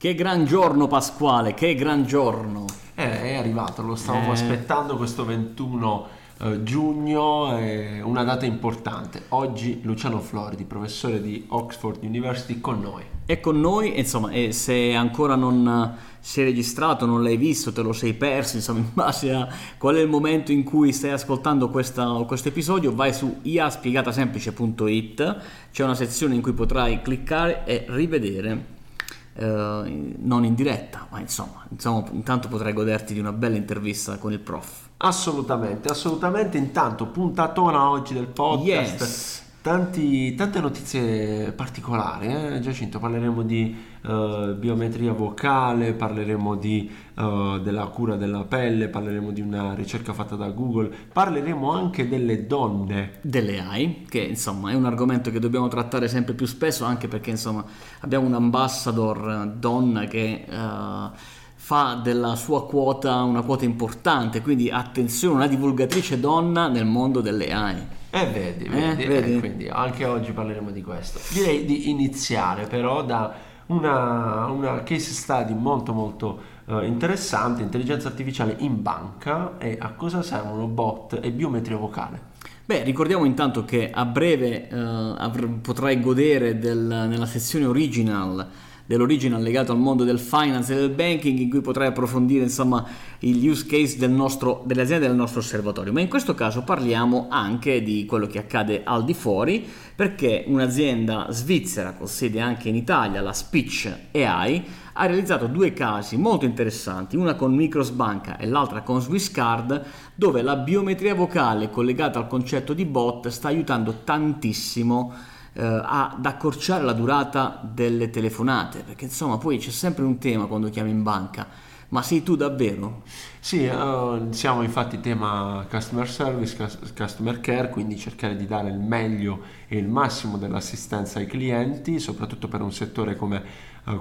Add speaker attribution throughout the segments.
Speaker 1: Che gran giorno Pasquale, che gran giorno.
Speaker 2: Eh, è arrivato, lo stavamo
Speaker 1: Eh.
Speaker 2: aspettando questo 21 eh, giugno, è una data importante. Oggi Luciano Floridi, professore di Oxford University, con noi.
Speaker 1: È con noi, insomma, e se ancora non eh, si è registrato, non l'hai visto, te lo sei perso, insomma, in base a qual è il momento in cui stai ascoltando questo episodio, vai su iaspiegatasemplice.it, c'è una sezione in cui potrai cliccare e rivedere. Eh, non in diretta, ma insomma, insomma, intanto potrai goderti di una bella intervista con il prof.
Speaker 2: Assolutamente, assolutamente. Intanto, puntatona oggi del podcast.
Speaker 1: Yes.
Speaker 2: Tanti- tante notizie particolari, eh? Giacinto, parleremo di eh, biometria vocale, parleremo di, eh, della cura della pelle, parleremo di una ricerca fatta da Google, parleremo anche delle donne.
Speaker 1: delle AI, che insomma è un argomento che dobbiamo trattare sempre più spesso, anche perché insomma abbiamo un ambassador eh, donna che eh, fa della sua quota una quota importante, quindi attenzione, una divulgatrice donna nel mondo delle AI.
Speaker 2: Eh, vedi,
Speaker 1: Eh,
Speaker 2: vedi,
Speaker 1: vedi?
Speaker 2: eh, quindi anche oggi parleremo di questo. Direi di iniziare però da una, una case study molto molto eh, interessante, intelligenza artificiale in banca e a cosa servono bot e biometria vocale.
Speaker 1: Beh, ricordiamo intanto che a breve eh, avr- potrai godere del- nella sezione original dell'original legato al mondo del finance e del banking in cui potrai approfondire insomma gli use case del nostro, delle aziende del nostro osservatorio. Ma in questo caso parliamo anche di quello che accade al di fuori perché un'azienda svizzera con sede anche in Italia la Speech AI ha realizzato due casi molto interessanti, una con Micros Banca e l'altra con Swisscard, dove la biometria vocale collegata al concetto di bot sta aiutando tantissimo eh, ad accorciare la durata delle telefonate, perché insomma poi c'è sempre un tema quando chiami in banca, ma sei tu davvero?
Speaker 2: Sì, eh, siamo infatti tema customer service, cus- customer care, quindi cercare di dare il meglio e il massimo dell'assistenza ai clienti, soprattutto per un settore come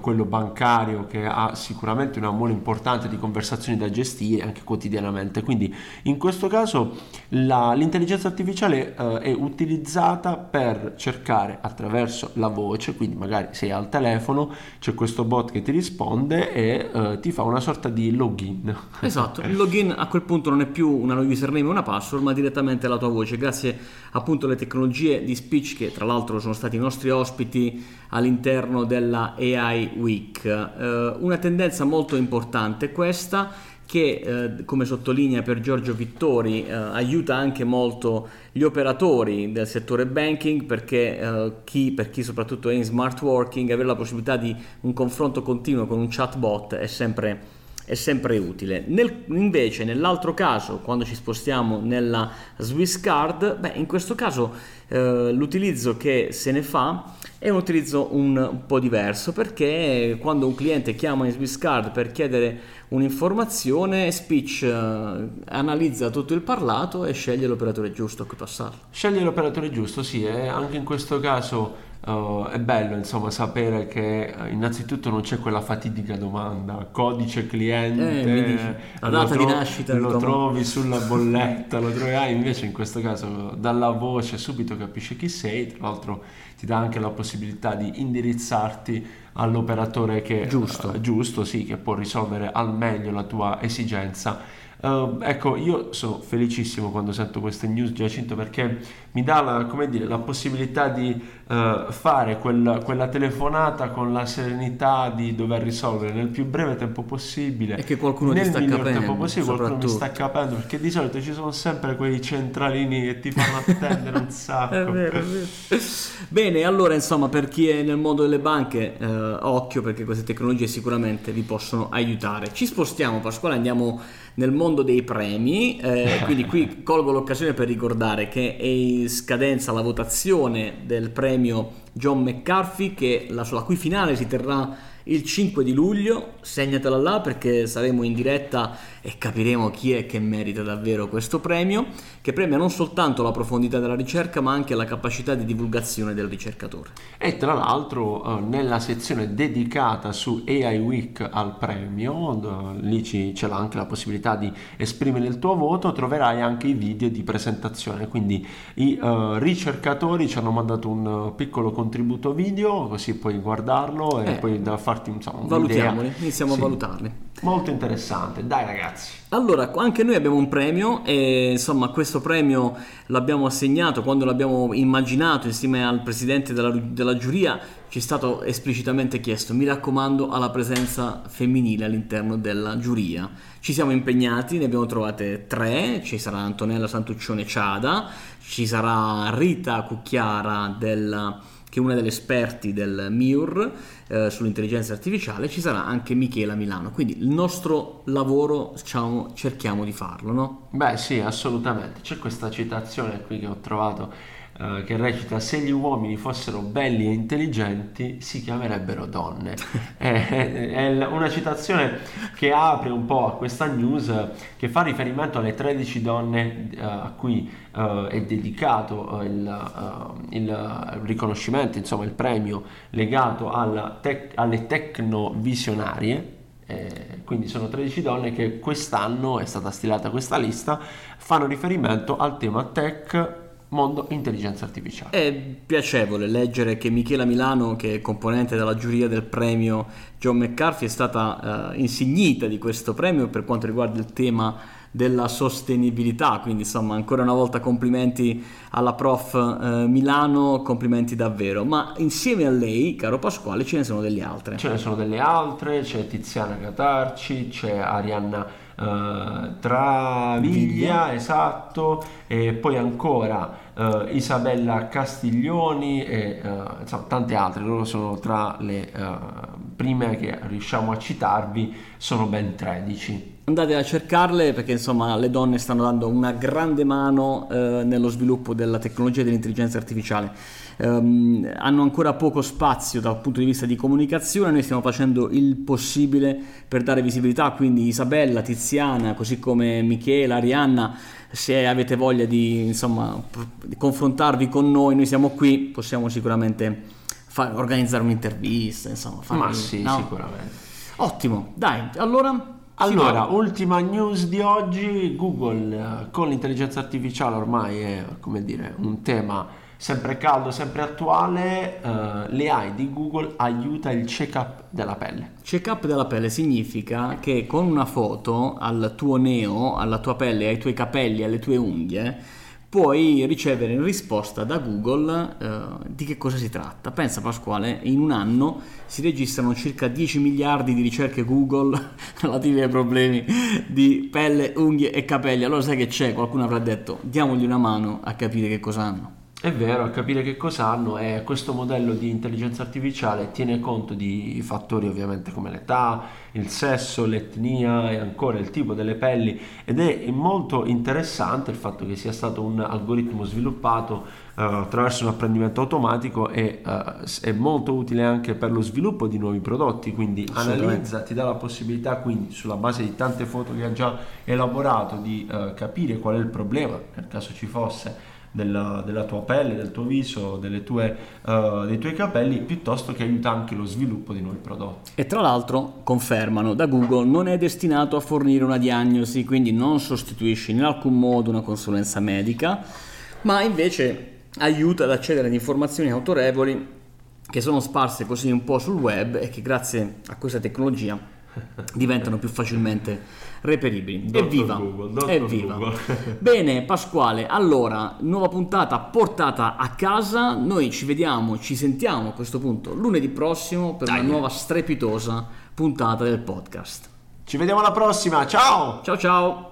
Speaker 2: quello bancario che ha sicuramente una mole importante di conversazioni da gestire anche quotidianamente. Quindi in questo caso la- l'intelligenza artificiale eh, è utilizzata per cercare attraverso la voce, quindi magari sei al telefono, c'è questo bot che ti risponde e eh, ti fa una sorta di login.
Speaker 1: Esatto, il login a quel punto non è più una username e una password, ma direttamente la tua voce, grazie appunto alle tecnologie di speech che tra l'altro sono stati i nostri ospiti all'interno della AI Week. Eh, una tendenza molto importante questa che eh, come sottolinea per Giorgio Vittori eh, aiuta anche molto gli operatori del settore banking perché eh, chi, per chi soprattutto è in smart working avere la possibilità di un confronto continuo con un chatbot è sempre è sempre utile. Nel- invece, nell'altro caso, quando ci spostiamo nella Swiss Card, beh, in questo caso eh, l'utilizzo che se ne fa è un utilizzo un po' diverso perché quando un cliente chiama in Swiss Card per chiedere un'informazione, Speech eh, analizza tutto il parlato e sceglie l'operatore giusto a cui passarlo.
Speaker 2: Scegli l'operatore giusto, sì, e anche in questo caso eh, è bello insomma sapere che eh, innanzitutto non c'è quella fatidica domanda, codice cliente,
Speaker 1: Eh, la
Speaker 2: lo
Speaker 1: data di nascita
Speaker 2: lo trovi sulla bolletta, lo trovi, ah, invece in questo caso dalla voce subito capisce chi sei, tra l'altro ti dà anche la possibilità di indirizzarti all'operatore che
Speaker 1: Giusto.
Speaker 2: eh, giusto, sì, che può risolvere al meglio la tua esigenza. Eh, ecco, io sono felicissimo quando sento queste news, Giacinto, perché mi dà la, come dire, la possibilità di eh, fare quella, quella telefonata con la serenità di dover risolvere nel più breve tempo possibile.
Speaker 1: E che qualcuno
Speaker 2: nel
Speaker 1: sta
Speaker 2: miglior
Speaker 1: capendo,
Speaker 2: tempo possibile, qualcuno mi sta capendo, perché di solito ci sono sempre quei centralini che ti fanno attendere un sacco.
Speaker 1: Bene, allora insomma per chi è nel mondo delle banche, eh, occhio perché queste tecnologie sicuramente vi possono aiutare. Ci spostiamo Pasquale, andiamo nel mondo dei premi, eh, quindi qui colgo l'occasione per ricordare che è in scadenza la votazione del premio John McCarthy che la, la cui finale si terrà il 5 di luglio, segnatela là perché saremo in diretta e capiremo chi è che merita davvero questo premio, che premia non soltanto la profondità della ricerca ma anche la capacità di divulgazione del ricercatore.
Speaker 2: E tra l'altro eh, nella sezione dedicata su AI Week al premio, lì c'è anche la possibilità di esprimere il tuo voto, troverai anche i video di presentazione, quindi i eh, ricercatori ci hanno mandato un piccolo contributo video, così puoi guardarlo e
Speaker 1: Eh.
Speaker 2: poi da- fare farti insomma,
Speaker 1: Valutiamoli, iniziamo sì. a valutarli.
Speaker 2: Molto interessante, dai ragazzi.
Speaker 1: Allora, anche noi abbiamo un premio e insomma questo premio l'abbiamo assegnato quando l'abbiamo immaginato insieme al presidente della, della giuria ci è stato esplicitamente chiesto, mi raccomando, alla presenza femminile all'interno della giuria. Ci siamo impegnati, ne abbiamo trovate tre, ci sarà Antonella Santuccione Ciada, ci sarà Rita Cucchiara del che è una delle esperti del MIUR eh, sull'intelligenza artificiale, ci sarà anche Michela Milano. Quindi il nostro lavoro diciamo, cerchiamo di farlo, no?
Speaker 2: Beh sì, assolutamente. C'è questa citazione qui che ho trovato eh, che recita se gli uomini fossero belli e intelligenti si chiamerebbero donne. è, è, una citazione che apre un po' a questa news che fa riferimento alle 13 donne uh, a cui uh, è dedicato il, il, riconoscimento, insomma il premio legato tec- alle tecnovisionarie. Eh, quindi sono 13 donne che quest'anno è stata stilata questa lista, fanno riferimento al tema tech mondo intelligenza artificiale.
Speaker 1: È piacevole leggere che Michela Milano, che è componente della giuria del premio John McCarthy, è stata uh, insignita di questo premio per quanto riguarda il tema della sostenibilità, quindi insomma ancora una volta complimenti alla prof eh, Milano, complimenti davvero, ma insieme a lei, caro Pasquale, ce ne sono delle altre.
Speaker 2: Ce ne sono delle altre, c'è Tiziana Catarci, c'è Arianna uh, Travaglia, esatto, e poi ancora uh, Isabella Castiglioni e uh, insomma, tante altre, loro sono tra le prime che riusciamo a citarvi, sono ben 13
Speaker 1: andate a cercarle perché insomma le donne stanno dando una grande mano eh, nello sviluppo della tecnologia e dell'intelligenza artificiale um, hanno ancora poco spazio dal punto di vista di comunicazione, noi stiamo facendo il possibile per dare visibilità, quindi Isabella, Tiziana, così come Michela, Arianna, se avete voglia di, insomma, di confrontarvi con noi, noi siamo qui, possiamo sicuramente far, organizzare un'intervista, insomma.
Speaker 2: Fare, Ma sì, no? sicuramente.
Speaker 1: Ottimo, dai, allora...
Speaker 2: Allora, ultima news di oggi, Google eh, con l'intelligenza artificiale ormai è, come dire, un tema sempre caldo, sempre attuale, uh, l'AI di Google aiuta il check-up della pelle.
Speaker 1: Check-up della pelle significa che con una foto al tuo neo, alla tua pelle, ai tuoi capelli, alle tue unghie, puoi ricevere in risposta da Google uh, di che cosa si tratta. Pensa Pasquale, in un anno si registrano circa 10 miliardi di ricerche Google relative ai problemi di pelle, unghie e capelli. Allora sai che c'è? Qualcuno avrà detto diamogli una mano a capire che cosa hanno.
Speaker 2: È vero, a capire che cosa hanno e questo modello di intelligenza artificiale tiene conto di fattori ovviamente come l'età, il sesso, l'etnia e ancora il tipo delle pelli ed è molto interessante il fatto che sia stato un algoritmo sviluppato uh, attraverso un apprendimento automatico e uh, è molto utile anche per lo sviluppo di nuovi prodotti, quindi analizza, ti dà la possibilità quindi sulla base di tante foto che ha già elaborato di uh, capire qual è il problema nel caso ci fosse della, della, tua pelle, del tuo viso, tue, uh, dei tuoi capelli, piuttosto che aiuta anche lo sviluppo di nuovi prodotti.
Speaker 1: E tra l'altro confermano da Google non è destinato a fornire una diagnosi, quindi non sostituisce in alcun modo una consulenza medica, ma invece aiuta ad accedere ad informazioni autorevoli che sono sparse così un po' sul web e che grazie a questa tecnologia diventano più facilmente reperibili. Dottor evviva! Google, evviva! Google. Bene, Pasquale, allora, nuova puntata portata a casa. Noi ci vediamo, ci sentiamo a questo punto lunedì prossimo per Dai. una nuova strepitosa puntata del podcast.
Speaker 2: Ci vediamo alla prossima, ciao!
Speaker 1: Ciao ciao!